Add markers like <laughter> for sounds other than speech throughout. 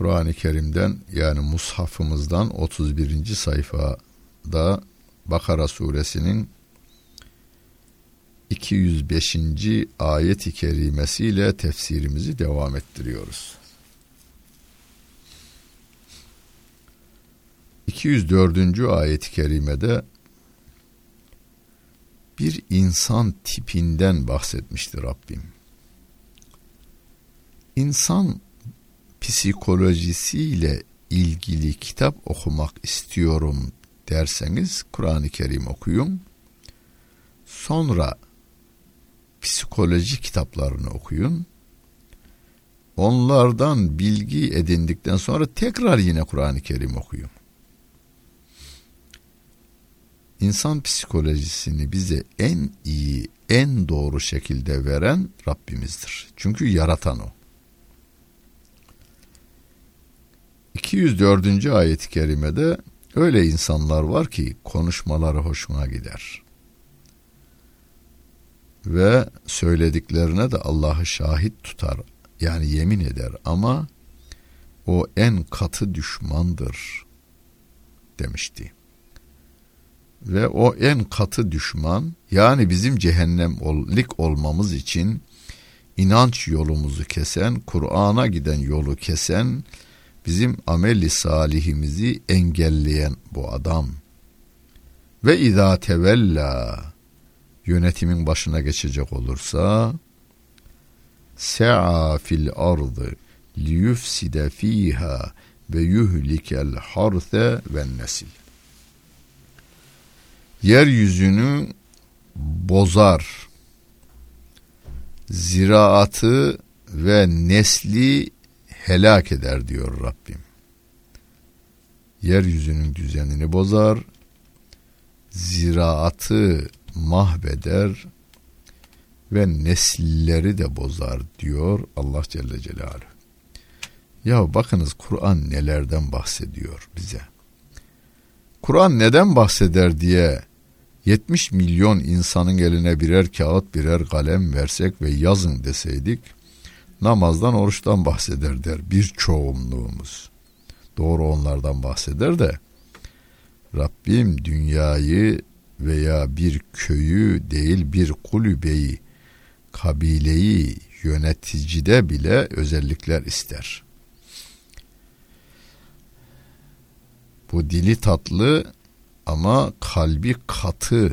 Kur'an-ı Kerim'den yani mushafımızdan 31. sayfada Bakara suresinin 205. ayet-i kerimesiyle tefsirimizi devam ettiriyoruz. 204. ayet-i kerimede bir insan tipinden bahsetmiştir Rabbim. İnsan psikolojisiyle ilgili kitap okumak istiyorum derseniz Kur'an-ı Kerim okuyun. Sonra psikoloji kitaplarını okuyun. Onlardan bilgi edindikten sonra tekrar yine Kur'an-ı Kerim okuyun. İnsan psikolojisini bize en iyi, en doğru şekilde veren Rabbimizdir. Çünkü yaratan o. 204. ayet-i kerimede öyle insanlar var ki konuşmaları hoşuna gider. Ve söylediklerine de Allah'ı şahit tutar. Yani yemin eder ama o en katı düşmandır demişti. Ve o en katı düşman yani bizim cehennemlik olmamız için inanç yolumuzu kesen, Kur'an'a giden yolu kesen, bizim ameli salihimizi engelleyen bu adam. Ve izâ tevella yönetimin başına geçecek olursa se'a fil ardı liyufside fiha ve yuhlikel harse ve nesil. Yeryüzünü bozar, ziraatı ve nesli helak eder diyor Rabbim. Yeryüzünün düzenini bozar, ziraatı mahveder ve nesilleri de bozar diyor Allah Celle Celaluhu. Ya bakınız Kur'an nelerden bahsediyor bize. Kur'an neden bahseder diye 70 milyon insanın eline birer kağıt birer kalem versek ve yazın deseydik namazdan oruçtan bahseder der bir çoğunluğumuz. Doğru onlardan bahseder de Rabbim dünyayı veya bir köyü değil bir kulübeyi, kabileyi yöneticide bile özellikler ister. Bu dili tatlı ama kalbi katı,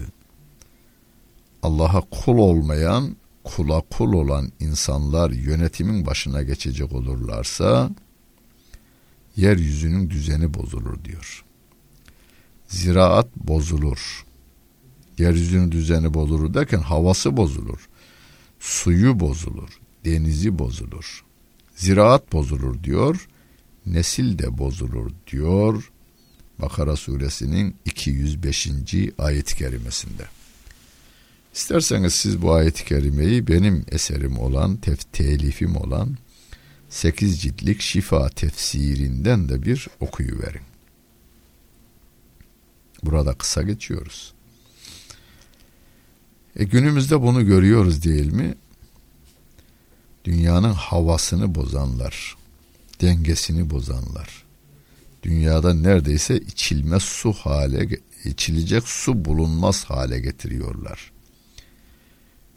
Allah'a kul olmayan kula kul olan insanlar yönetimin başına geçecek olurlarsa yeryüzünün düzeni bozulur diyor. Ziraat bozulur. Yeryüzünün düzeni bozulur derken havası bozulur. Suyu bozulur. Denizi bozulur. Ziraat bozulur diyor. Nesil de bozulur diyor. Bakara suresinin 205. ayet-i kerimesinde. İsterseniz siz bu ayet-i kerimeyi benim eserim olan, tef telifim olan 8 ciltlik şifa tefsirinden de bir okuyuverin. Burada kısa geçiyoruz. E günümüzde bunu görüyoruz değil mi? Dünyanın havasını bozanlar, dengesini bozanlar. Dünyada neredeyse içilmez su hale, içilecek su bulunmaz hale getiriyorlar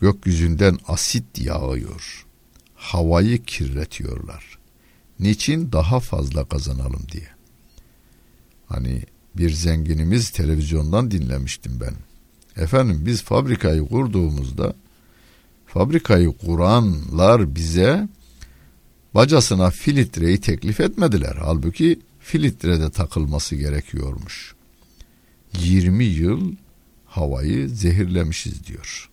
gökyüzünden asit yağıyor. Havayı kirletiyorlar. Niçin? Daha fazla kazanalım diye. Hani bir zenginimiz televizyondan dinlemiştim ben. Efendim biz fabrikayı kurduğumuzda fabrikayı kuranlar bize bacasına filtreyi teklif etmediler. Halbuki filtrede takılması gerekiyormuş. 20 yıl havayı zehirlemişiz diyor.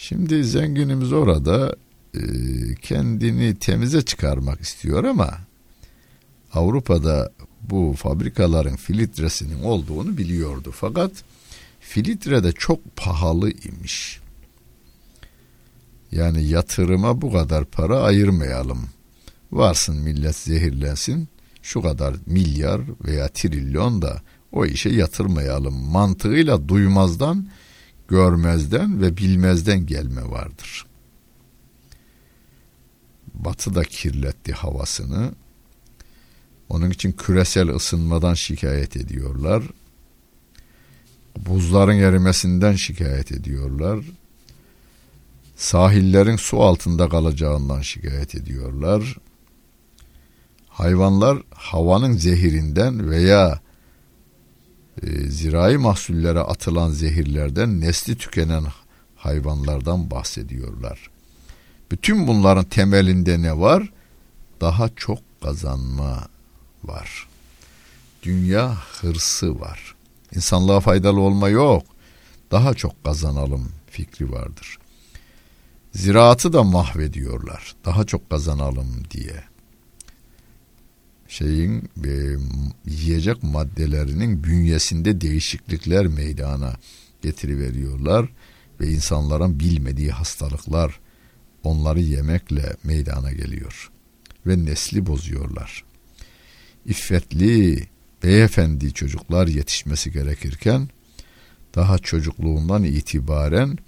Şimdi zenginimiz orada e, kendini temize çıkarmak istiyor ama Avrupa'da bu fabrikaların filtresinin olduğunu biliyordu. Fakat filtre de çok pahalı imiş. Yani yatırıma bu kadar para ayırmayalım. Varsın millet zehirlensin şu kadar milyar veya trilyon da o işe yatırmayalım mantığıyla duymazdan, görmezden ve bilmezden gelme vardır. Batı da kirletti havasını. Onun için küresel ısınmadan şikayet ediyorlar. Buzların erimesinden şikayet ediyorlar. Sahillerin su altında kalacağından şikayet ediyorlar. Hayvanlar havanın zehirinden veya e, zirai mahsullere atılan zehirlerden nesli tükenen hayvanlardan bahsediyorlar. Bütün bunların temelinde ne var? Daha çok kazanma var. Dünya hırsı var. İnsanlığa faydalı olma yok. Daha çok kazanalım fikri vardır. Ziraatı da mahvediyorlar. Daha çok kazanalım diye. Şeyin e, yiyecek maddelerinin bünyesinde değişiklikler meydana getiriveriyorlar ve insanların bilmediği hastalıklar onları yemekle meydana geliyor ve nesli bozuyorlar. İffetli, beyefendi çocuklar yetişmesi gerekirken daha çocukluğundan itibaren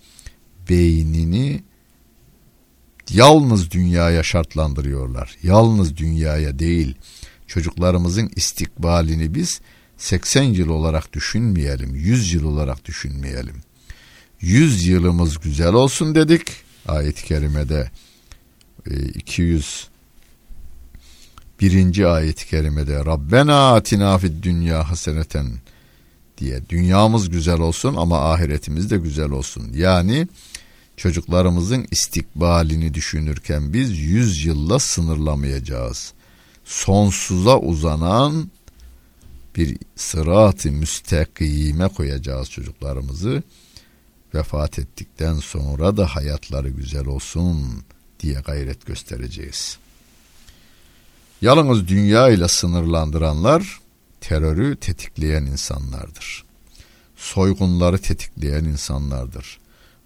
beynini yalnız dünyaya şartlandırıyorlar. Yalnız dünyaya değil. Çocuklarımızın istikbalini biz 80 yıl olarak düşünmeyelim, 100 yıl olarak düşünmeyelim. 100 yılımız güzel olsun dedik. Ayet-i kerimede 200 e, birinci ayet-i kerimede Rabbena atina fid dünya haseneten diye dünyamız güzel olsun ama ahiretimiz de güzel olsun. Yani çocuklarımızın istikbalini düşünürken biz yüz yılla sınırlamayacağız. Sonsuza uzanan bir sırat-ı müstakime koyacağız çocuklarımızı. Vefat ettikten sonra da hayatları güzel olsun diye gayret göstereceğiz. Yalnız dünya ile sınırlandıranlar terörü tetikleyen insanlardır. Soygunları tetikleyen insanlardır.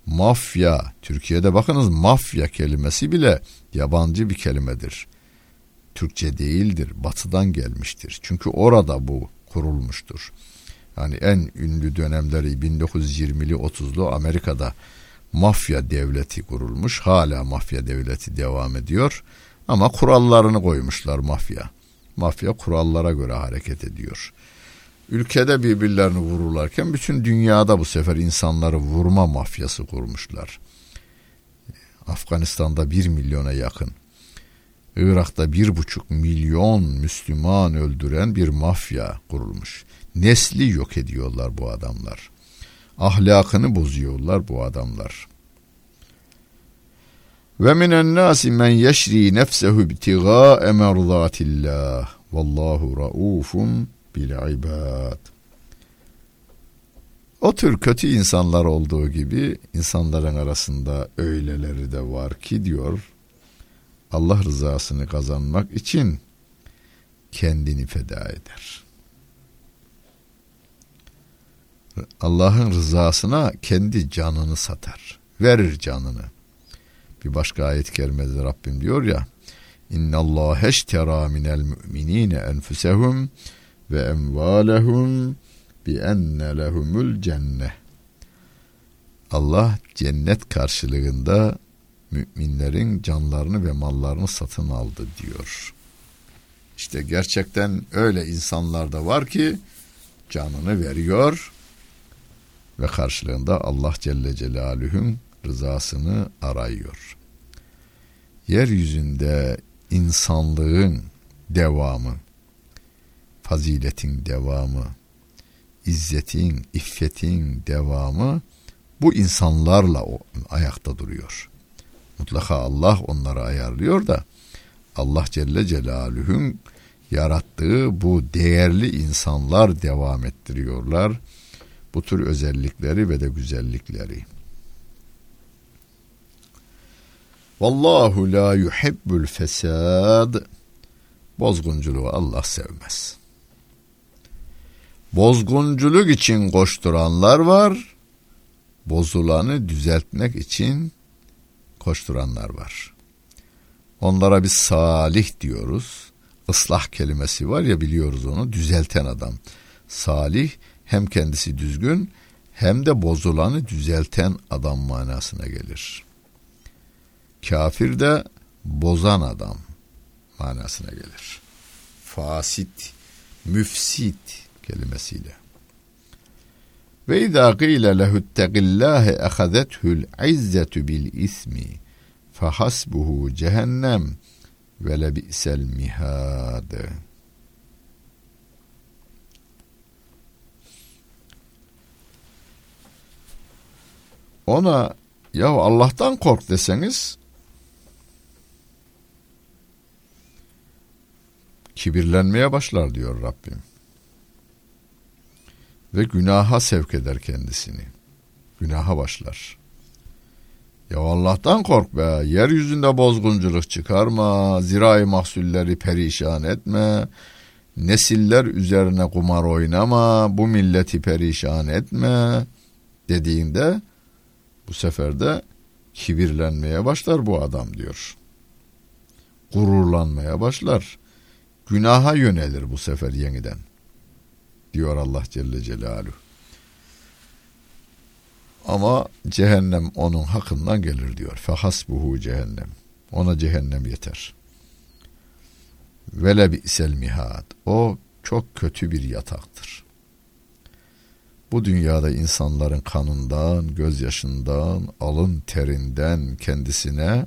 Mafya, Türkiye'de bakınız mafya kelimesi bile yabancı bir kelimedir. Türkçe değildir, batıdan gelmiştir. Çünkü orada bu kurulmuştur. Yani en ünlü dönemleri 1920'li 30'lu Amerika'da mafya devleti kurulmuş. Hala mafya devleti devam ediyor. Ama kurallarını koymuşlar mafya. Mafya kurallara göre hareket ediyor. Ülkede birbirlerini vururlarken bütün dünyada bu sefer insanları vurma mafyası kurmuşlar. Afganistan'da bir milyona yakın. Irak'ta bir buçuk milyon Müslüman öldüren bir mafya kurulmuş. Nesli yok ediyorlar bu adamlar. Ahlakını bozuyorlar bu adamlar. Ve minen nasi men yeşri nefsehu ibtigâe merdâtillah. Vallahu raufun bil ibad. O tür kötü insanlar olduğu gibi insanların arasında öyleleri de var ki diyor Allah rızasını kazanmak için kendini feda eder. Allah'ın rızasına kendi canını satar. Verir canını. Bir başka ayet-i kerimede Rabbim diyor ya İnna Allah eştera minel mu'minine enfusehum ve emvalehum bi enne lehumul cenne. Allah cennet karşılığında müminlerin canlarını ve mallarını satın aldı diyor. İşte gerçekten öyle insanlar da var ki canını veriyor ve karşılığında Allah Celle Celaluhu'nun rızasını arıyor. Yeryüzünde insanlığın devamı, faziletin devamı, izzetin, iffetin devamı bu insanlarla o ayakta duruyor. Mutlaka Allah onları ayarlıyor da Allah Celle Celaluhu'nun yarattığı bu değerli insanlar devam ettiriyorlar bu tür özellikleri ve de güzellikleri. Vallahu la yuhibbul fesad. Bozgunculuğu Allah sevmez. Bozgunculuk için koşturanlar var. Bozulanı düzeltmek için koşturanlar var. Onlara biz salih diyoruz. Islah kelimesi var ya biliyoruz onu. Düzelten adam. Salih hem kendisi düzgün hem de bozulanı düzelten adam manasına gelir. Kafir de bozan adam manasına gelir. Fasit, müfsit kelimesiyle. Ve izâ gîle lehuttegillâhe ehazethül izzetu bil ismi fehasbuhu cehennem ve lebi'sel mihad. Ona ya Allah'tan kork deseniz kibirlenmeye başlar diyor Rabbim. Ve günaha sevk eder kendisini. Günaha başlar. Ya Allah'tan kork be. Yeryüzünde bozgunculuk çıkarma. Zirai mahsulleri perişan etme. Nesiller üzerine kumar oynama. Bu milleti perişan etme. Dediğinde bu sefer de kibirlenmeye başlar bu adam diyor. Gururlanmaya başlar. Günaha yönelir bu sefer yeniden. Diyor Allah Celle Celaluhu. Ama cehennem onun hakkından gelir diyor. Fehasbuhu cehennem. Ona cehennem yeter. Vele bi'sel mihad. O çok kötü bir yataktır. Bu dünyada insanların kanından, gözyaşından, alın terinden kendisine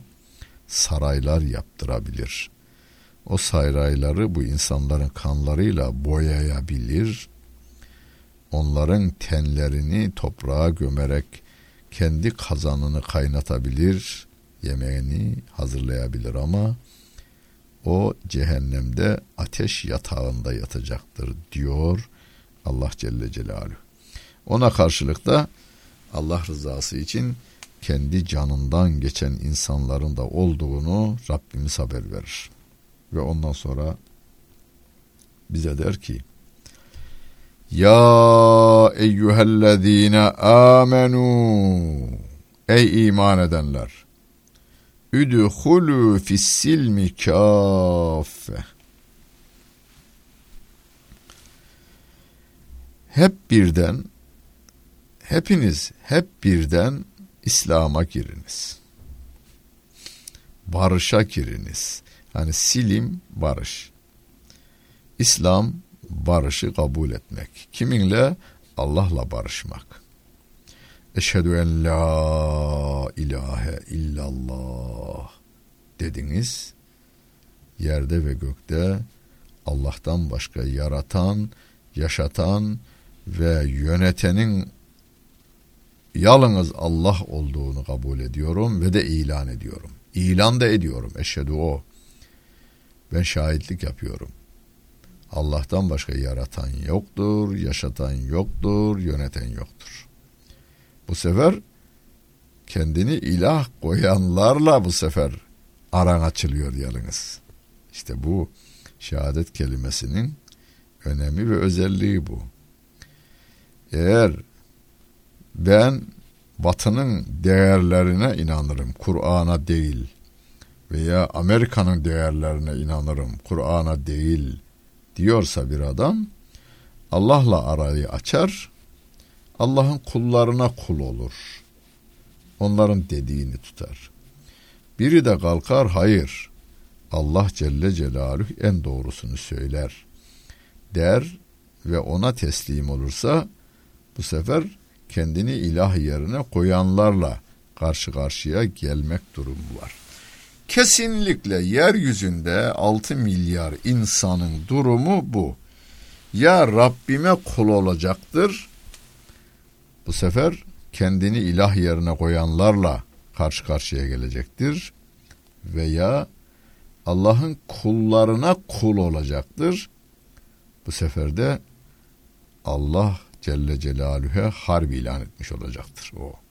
saraylar yaptırabilir. O sarayları bu insanların kanlarıyla boyayabilir, onların tenlerini toprağa gömerek kendi kazanını kaynatabilir, yemeğini hazırlayabilir ama o cehennemde ateş yatağında yatacaktır diyor Allah Celle Celaluhu. Ona karşılık da Allah rızası için kendi canından geçen insanların da olduğunu Rabbimiz haber verir. Ve ondan sonra bize der ki ya eyyühellezine amenu Ey iman edenler Üdhulü fissilmi kâffe Hep birden hepiniz hep birden İslam'a giriniz. Barışa giriniz. Hani silim barış. İslam barışı kabul etmek. Kiminle? Allah'la barışmak. Eşhedü en la ilahe illallah dediniz. Yerde ve gökte Allah'tan başka yaratan, yaşatan ve yönetenin yalnız Allah olduğunu kabul ediyorum ve de ilan ediyorum. İlan da ediyorum. Eşhedü o. Ben şahitlik yapıyorum. Allah'tan başka yaratan yoktur, yaşatan yoktur, yöneten yoktur. Bu sefer kendini ilah koyanlarla bu sefer aran açılıyor yalnız. İşte bu şehadet kelimesinin önemi ve özelliği bu. Eğer ben batının değerlerine inanırım, Kur'an'a değil veya Amerika'nın değerlerine inanırım, Kur'an'a değil diyorsa bir adam Allah'la arayı açar, Allah'ın kullarına kul olur. Onların dediğini tutar. Biri de kalkar hayır. Allah Celle Celaluhu en doğrusunu söyler der ve ona teslim olursa bu sefer kendini ilah yerine koyanlarla karşı karşıya gelmek durumu var. Kesinlikle yeryüzünde 6 milyar insanın durumu bu. Ya Rabbime kul olacaktır. Bu sefer kendini ilah yerine koyanlarla karşı karşıya gelecektir. Veya Allah'ın kullarına kul olacaktır. Bu sefer de Allah Celle Celaluhu'ya harbi ilan etmiş olacaktır o.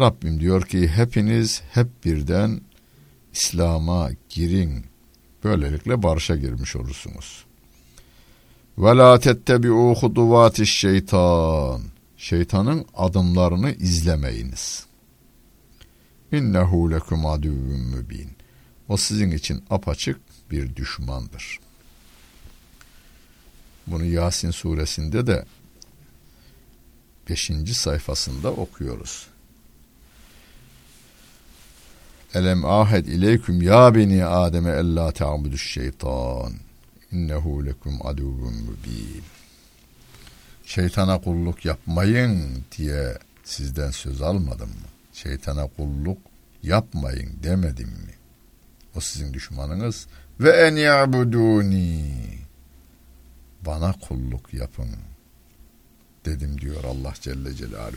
Rabbim diyor ki hepiniz hep birden İslam'a girin. Böylelikle barışa girmiş olursunuz. Ve la tettebi'u huduvatiş şeytan. Şeytanın adımlarını izlemeyiniz. İnnehu lekum aduvvun mübin. O sizin için apaçık bir düşmandır. Bunu Yasin suresinde de 5. sayfasında okuyoruz. Elem ahed ileyküm ya beni Adem'e ella ta'buduş şeytan. İnnehu lekum aduvun mübin. Şeytana kulluk yapmayın diye sizden söz almadım mı? Şeytana kulluk yapmayın demedim mi? O sizin düşmanınız. Ve en ya'buduni. Bana kulluk yapın. Dedim diyor Allah Celle Celaluhu.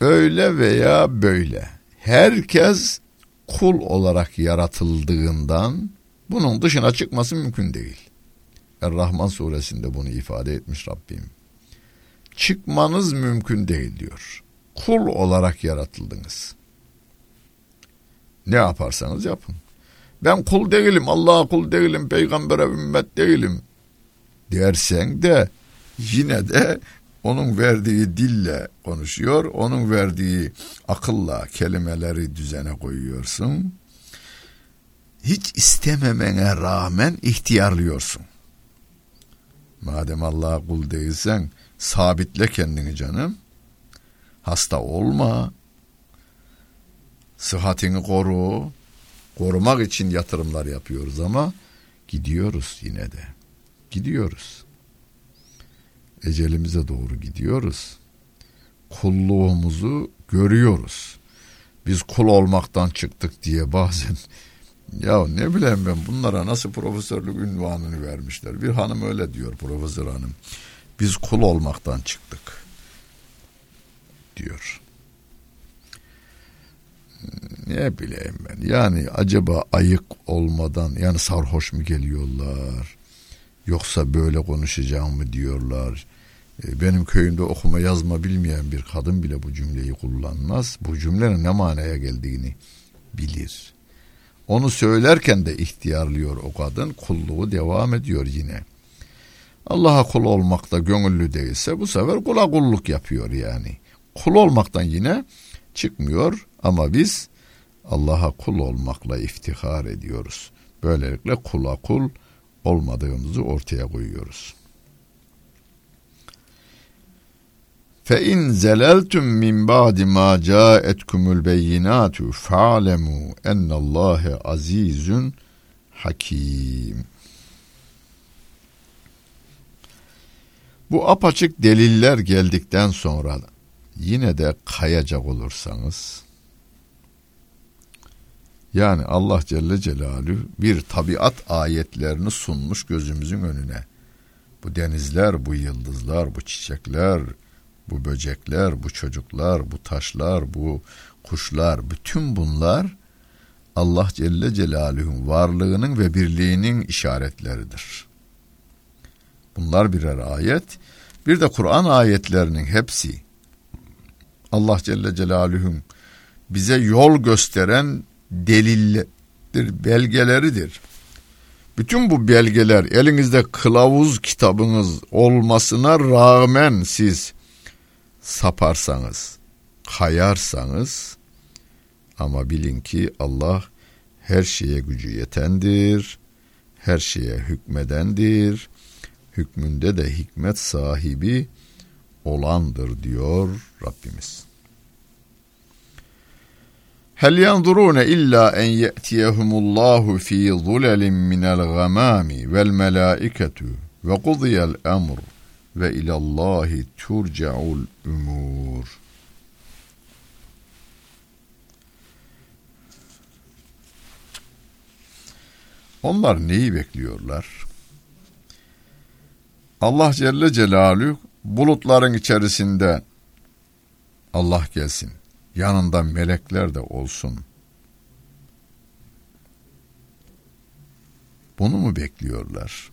Öyle veya böyle. Herkes kul olarak yaratıldığından bunun dışına çıkması mümkün değil. Er-Rahman suresinde bunu ifade etmiş Rabbim. Çıkmanız mümkün değil diyor. Kul olarak yaratıldınız. Ne yaparsanız yapın. Ben kul değilim, Allah'a kul değilim, peygambere ümmet değilim dersen de yine de onun verdiği dille konuşuyor, onun verdiği akılla kelimeleri düzene koyuyorsun. Hiç istememene rağmen ihtiyarlıyorsun. Madem Allah'a kul değilsen sabitle kendini canım. Hasta olma. Sıhhatini koru. Korumak için yatırımlar yapıyoruz ama gidiyoruz yine de. Gidiyoruz. Ecelimize doğru gidiyoruz. Kulluğumuzu görüyoruz. Biz kul olmaktan çıktık diye bazen <laughs> ya ne bileyim ben bunlara nasıl profesörlük ünvanını vermişler. Bir hanım öyle diyor profesör hanım. Biz kul olmaktan çıktık diyor. Ne bileyim ben. Yani acaba ayık olmadan yani sarhoş mu geliyorlar? Yoksa böyle konuşacağım mı diyorlar. E, benim köyümde okuma yazma bilmeyen bir kadın bile bu cümleyi kullanmaz. Bu cümlenin ne manaya geldiğini bilir. Onu söylerken de ihtiyarlıyor o kadın. Kulluğu devam ediyor yine. Allah'a kul olmakta gönüllü değilse bu sefer kula kulluk yapıyor yani. Kul olmaktan yine çıkmıyor ama biz Allah'a kul olmakla iftihar ediyoruz. Böylelikle kula kul olmadığımızı ortaya koyuyoruz. Fe in zeleltum min ba'di ma ca'etkumul beyinatu fa'lemu ennallâhe azizun hakim. Bu apaçık deliller geldikten sonra yine de kayacak olursanız yani Allah Celle Celalü bir tabiat ayetlerini sunmuş gözümüzün önüne. Bu denizler, bu yıldızlar, bu çiçekler, bu böcekler, bu çocuklar, bu taşlar, bu kuşlar, bütün bunlar Allah Celle Celaluhu'nun varlığının ve birliğinin işaretleridir. Bunlar birer ayet. Bir de Kur'an ayetlerinin hepsi Allah Celle Celaluhu'nun bize yol gösteren delillerdir, belgeleridir. Bütün bu belgeler elinizde kılavuz kitabınız olmasına rağmen siz saparsanız, kayarsanız ama bilin ki Allah her şeye gücü yetendir, her şeye hükmedendir, hükmünde de hikmet sahibi olandır diyor Rabbimiz. Hel yanzurune illa en ye'tiyehumullahu fi zulelin minel gamami vel melaiketu ve kudiyel emr ve ilallahi turcaul umur. Onlar neyi bekliyorlar? Allah Celle Celaluhu bulutların içerisinde Allah gelsin. Yanında melekler de olsun. Bunu mu bekliyorlar?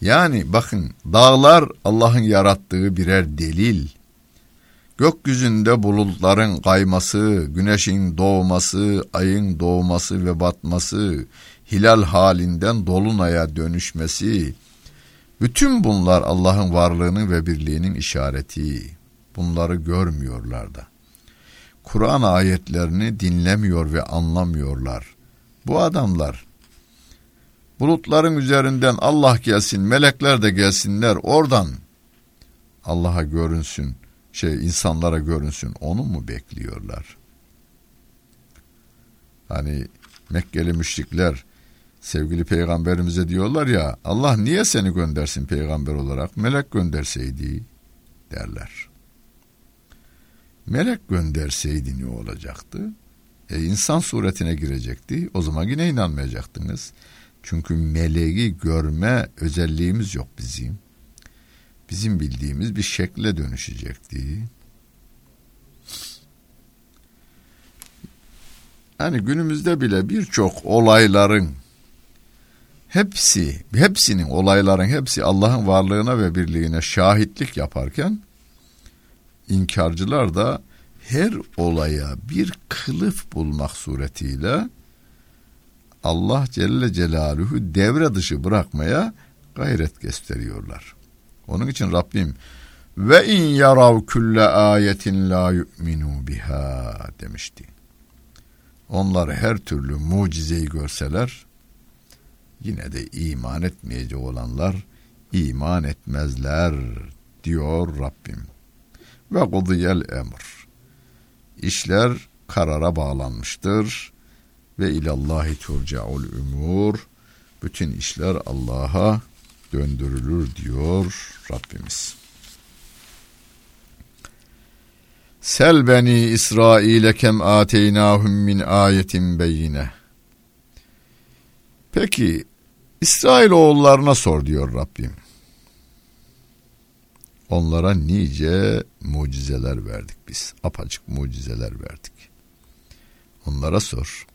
Yani bakın dağlar Allah'ın yarattığı birer delil. Gökyüzünde bulutların kayması, güneşin doğması, ayın doğması ve batması, hilal halinden dolunaya dönüşmesi, bütün bunlar Allah'ın varlığının ve birliğinin işareti. Bunları görmüyorlar da. Kur'an ayetlerini dinlemiyor ve anlamıyorlar. Bu adamlar bulutların üzerinden Allah gelsin, melekler de gelsinler oradan Allah'a görünsün, şey insanlara görünsün. Onu mu bekliyorlar? Hani Mekkeli müşrikler sevgili peygamberimize diyorlar ya Allah niye seni göndersin peygamber olarak melek gönderseydi derler. Melek gönderseydi ne olacaktı? E insan suretine girecekti. O zaman yine inanmayacaktınız. Çünkü meleği görme özelliğimiz yok bizim. Bizim bildiğimiz bir şekle dönüşecekti. Yani günümüzde bile birçok olayların hepsi, hepsinin olayların hepsi Allah'ın varlığına ve birliğine şahitlik yaparken inkarcılar da her olaya bir kılıf bulmak suretiyle Allah Celle Celaluhu devre dışı bırakmaya gayret gösteriyorlar. Onun için Rabbim ve in yarav külle ayetin la yu'minu biha demişti. Onlar her türlü mucizeyi görseler yine de iman etmeyecek olanlar iman etmezler diyor Rabbim. Ve kudiyel emr. İşler karara bağlanmıştır ve ilallahi turcaul umur. Bütün işler Allah'a döndürülür diyor Rabbimiz. Sel beni İsrail'e kem ateynahum min ayetin beyine. Peki İsrail oğullarına sor diyor Rabbim. Onlara nice mucizeler verdik biz. Apacık mucizeler verdik. Onlara sor.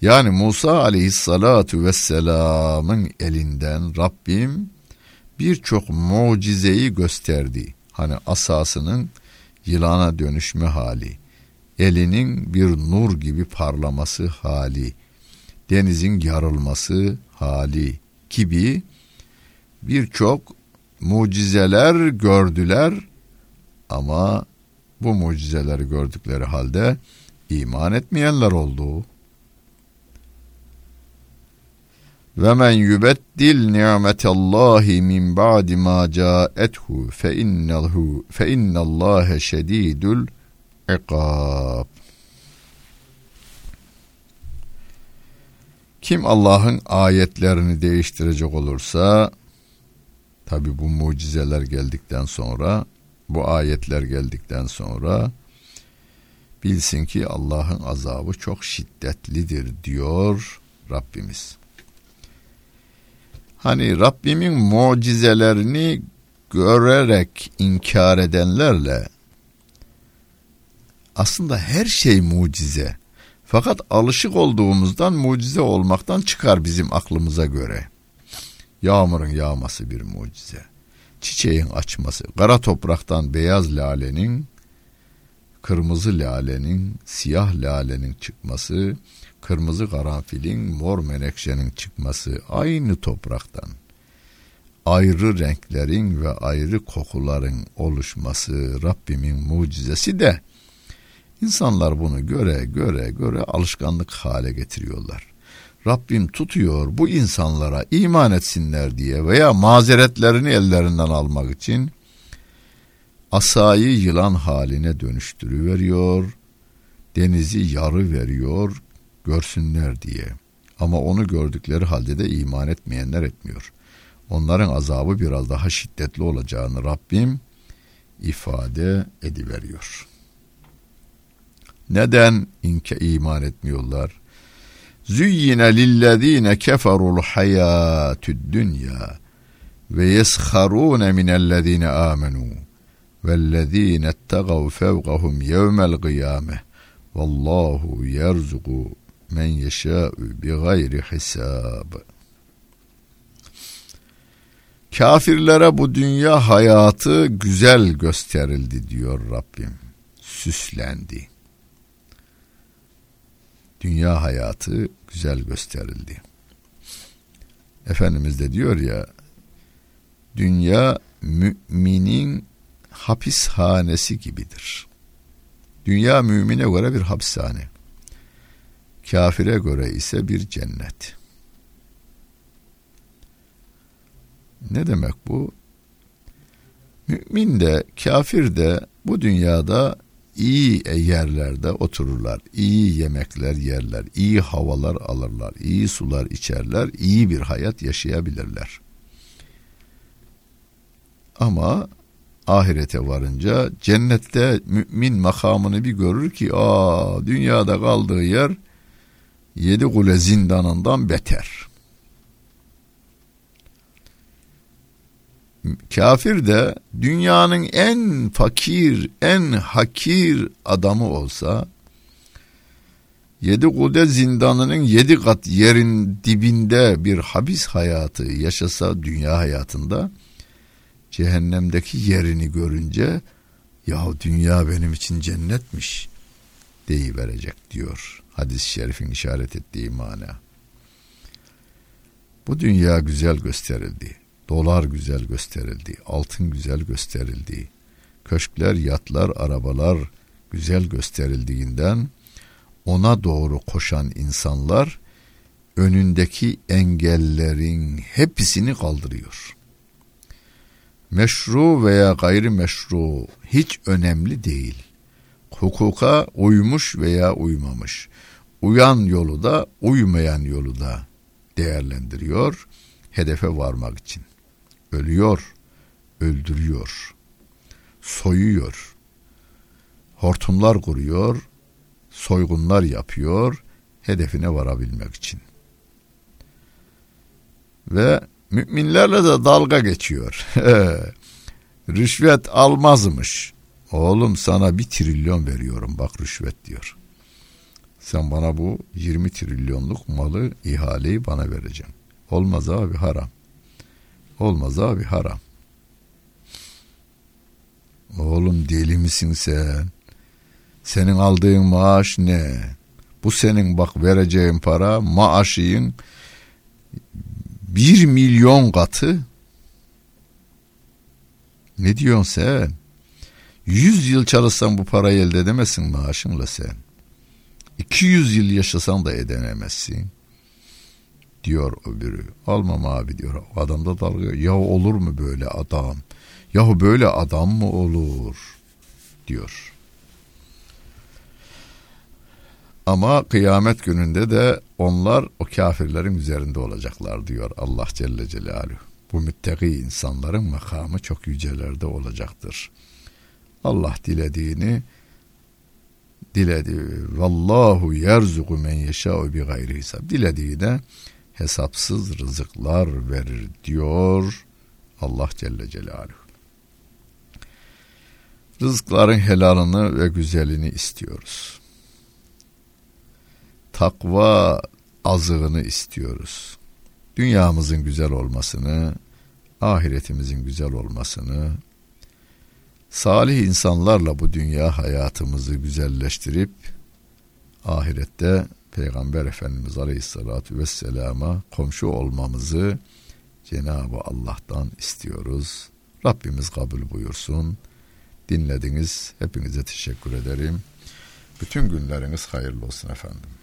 Yani Musa aleyhissalatu vesselamın elinden Rabbim birçok mucizeyi gösterdi. Hani asasının yılana dönüşme hali, elinin bir nur gibi parlaması hali, denizin yarılması hali gibi birçok mucizeler gördüler ama bu mucizeleri gördükleri halde iman etmeyenler oldu. Ve men yubeddil ni'metallahi min ba'di ma ca'ethu fe innahu fe innallâhe şedîdül ikab. Kim Allah'ın ayetlerini değiştirecek olursa tabi bu mucizeler geldikten sonra bu ayetler geldikten sonra bilsin ki Allah'ın azabı çok şiddetlidir diyor Rabbimiz. Hani Rabbimin mucizelerini görerek inkar edenlerle aslında her şey mucize. Fakat alışık olduğumuzdan mucize olmaktan çıkar bizim aklımıza göre. Yağmurun yağması bir mucize. Çiçeğin açması, kara topraktan beyaz lalenin, kırmızı lalenin, siyah lalenin çıkması, kırmızı karanfilin, mor menekşenin çıkması aynı topraktan. Ayrı renklerin ve ayrı kokuların oluşması Rabbimin mucizesi de insanlar bunu göre göre göre alışkanlık hale getiriyorlar. Rabbim tutuyor bu insanlara iman etsinler diye veya mazeretlerini ellerinden almak için asayı yılan haline dönüştürüveriyor, denizi yarı veriyor, görsünler diye. Ama onu gördükleri halde de iman etmeyenler etmiyor. Onların azabı biraz daha şiddetli olacağını Rabbim ifade ediveriyor. Neden inke iman etmiyorlar? Züyyine lillezine keferul hayatü dünya ve yesharune minellezine amenu ettegav fevkahum yevmel kıyame vallahu yerzuku men yeşâ'ü bi gayri hisab. Kafirlere bu dünya hayatı güzel gösterildi diyor Rabbim. Süslendi. Dünya hayatı güzel gösterildi. Efendimiz de diyor ya dünya müminin hapishanesi gibidir. Dünya mümine göre bir hapishane. Kafire göre ise bir cennet. Ne demek bu? Mümin de kafir de bu dünyada iyi yerlerde otururlar, iyi yemekler yerler, iyi havalar alırlar, iyi sular içerler, iyi bir hayat yaşayabilirler. Ama ahirete varınca cennette mümin makamını bir görür ki aa dünyada kaldığı yer yedi kule zindanından beter. Kafir de dünyanın en fakir, en hakir adamı olsa yedi kude zindanının yedi kat yerin dibinde bir habis hayatı yaşasa dünya hayatında cehennemdeki yerini görünce ya dünya benim için cennetmiş deyiverecek diyor hadis-i şerifin işaret ettiği mana. Bu dünya güzel gösterildi. Dolar güzel gösterildi. Altın güzel gösterildi. Köşkler, yatlar, arabalar güzel gösterildiğinden ona doğru koşan insanlar önündeki engellerin hepsini kaldırıyor meşru veya gayri meşru hiç önemli değil. Hukuka uymuş veya uymamış. Uyan yolu da uymayan yolu da değerlendiriyor hedefe varmak için. Ölüyor, öldürüyor, soyuyor, hortumlar kuruyor, soygunlar yapıyor hedefine varabilmek için. Ve Müminlerle de dalga geçiyor. <laughs> rüşvet almazmış. Oğlum sana bir trilyon veriyorum bak rüşvet diyor. Sen bana bu 20 trilyonluk malı ihaleyi bana vereceksin. Olmaz abi haram. Olmaz abi haram. Oğlum deli misin sen? Senin aldığın maaş ne? Bu senin bak vereceğin para maaşın bir milyon katı ne diyorsun sen? Yüz yıl çalışsan bu parayı elde edemezsin maaşınla sen. 200 yıl yaşasan da edenemezsin. Diyor öbürü. Almam abi diyor. Adam da dalga. Ya olur mu böyle adam? Yahu böyle adam mı olur? Diyor. Ama kıyamet gününde de onlar o kafirlerin üzerinde olacaklar diyor Allah Celle Celaluhu. Bu müttaki insanların makamı çok yücelerde olacaktır. Allah dilediğini diledi vallahu yerzuku men yeşâ'u bi gayri hesap. Dilediğine hesapsız rızıklar verir diyor Allah Celle Celaluhu. Rızıkların helalını ve güzelini istiyoruz takva azığını istiyoruz. Dünyamızın güzel olmasını, ahiretimizin güzel olmasını, salih insanlarla bu dünya hayatımızı güzelleştirip ahirette Peygamber Efendimiz Aleyhisselatü Vesselam'a komşu olmamızı Cenab-ı Allah'tan istiyoruz. Rabbimiz kabul buyursun. Dinlediniz. Hepinize teşekkür ederim. Bütün günleriniz hayırlı olsun efendim.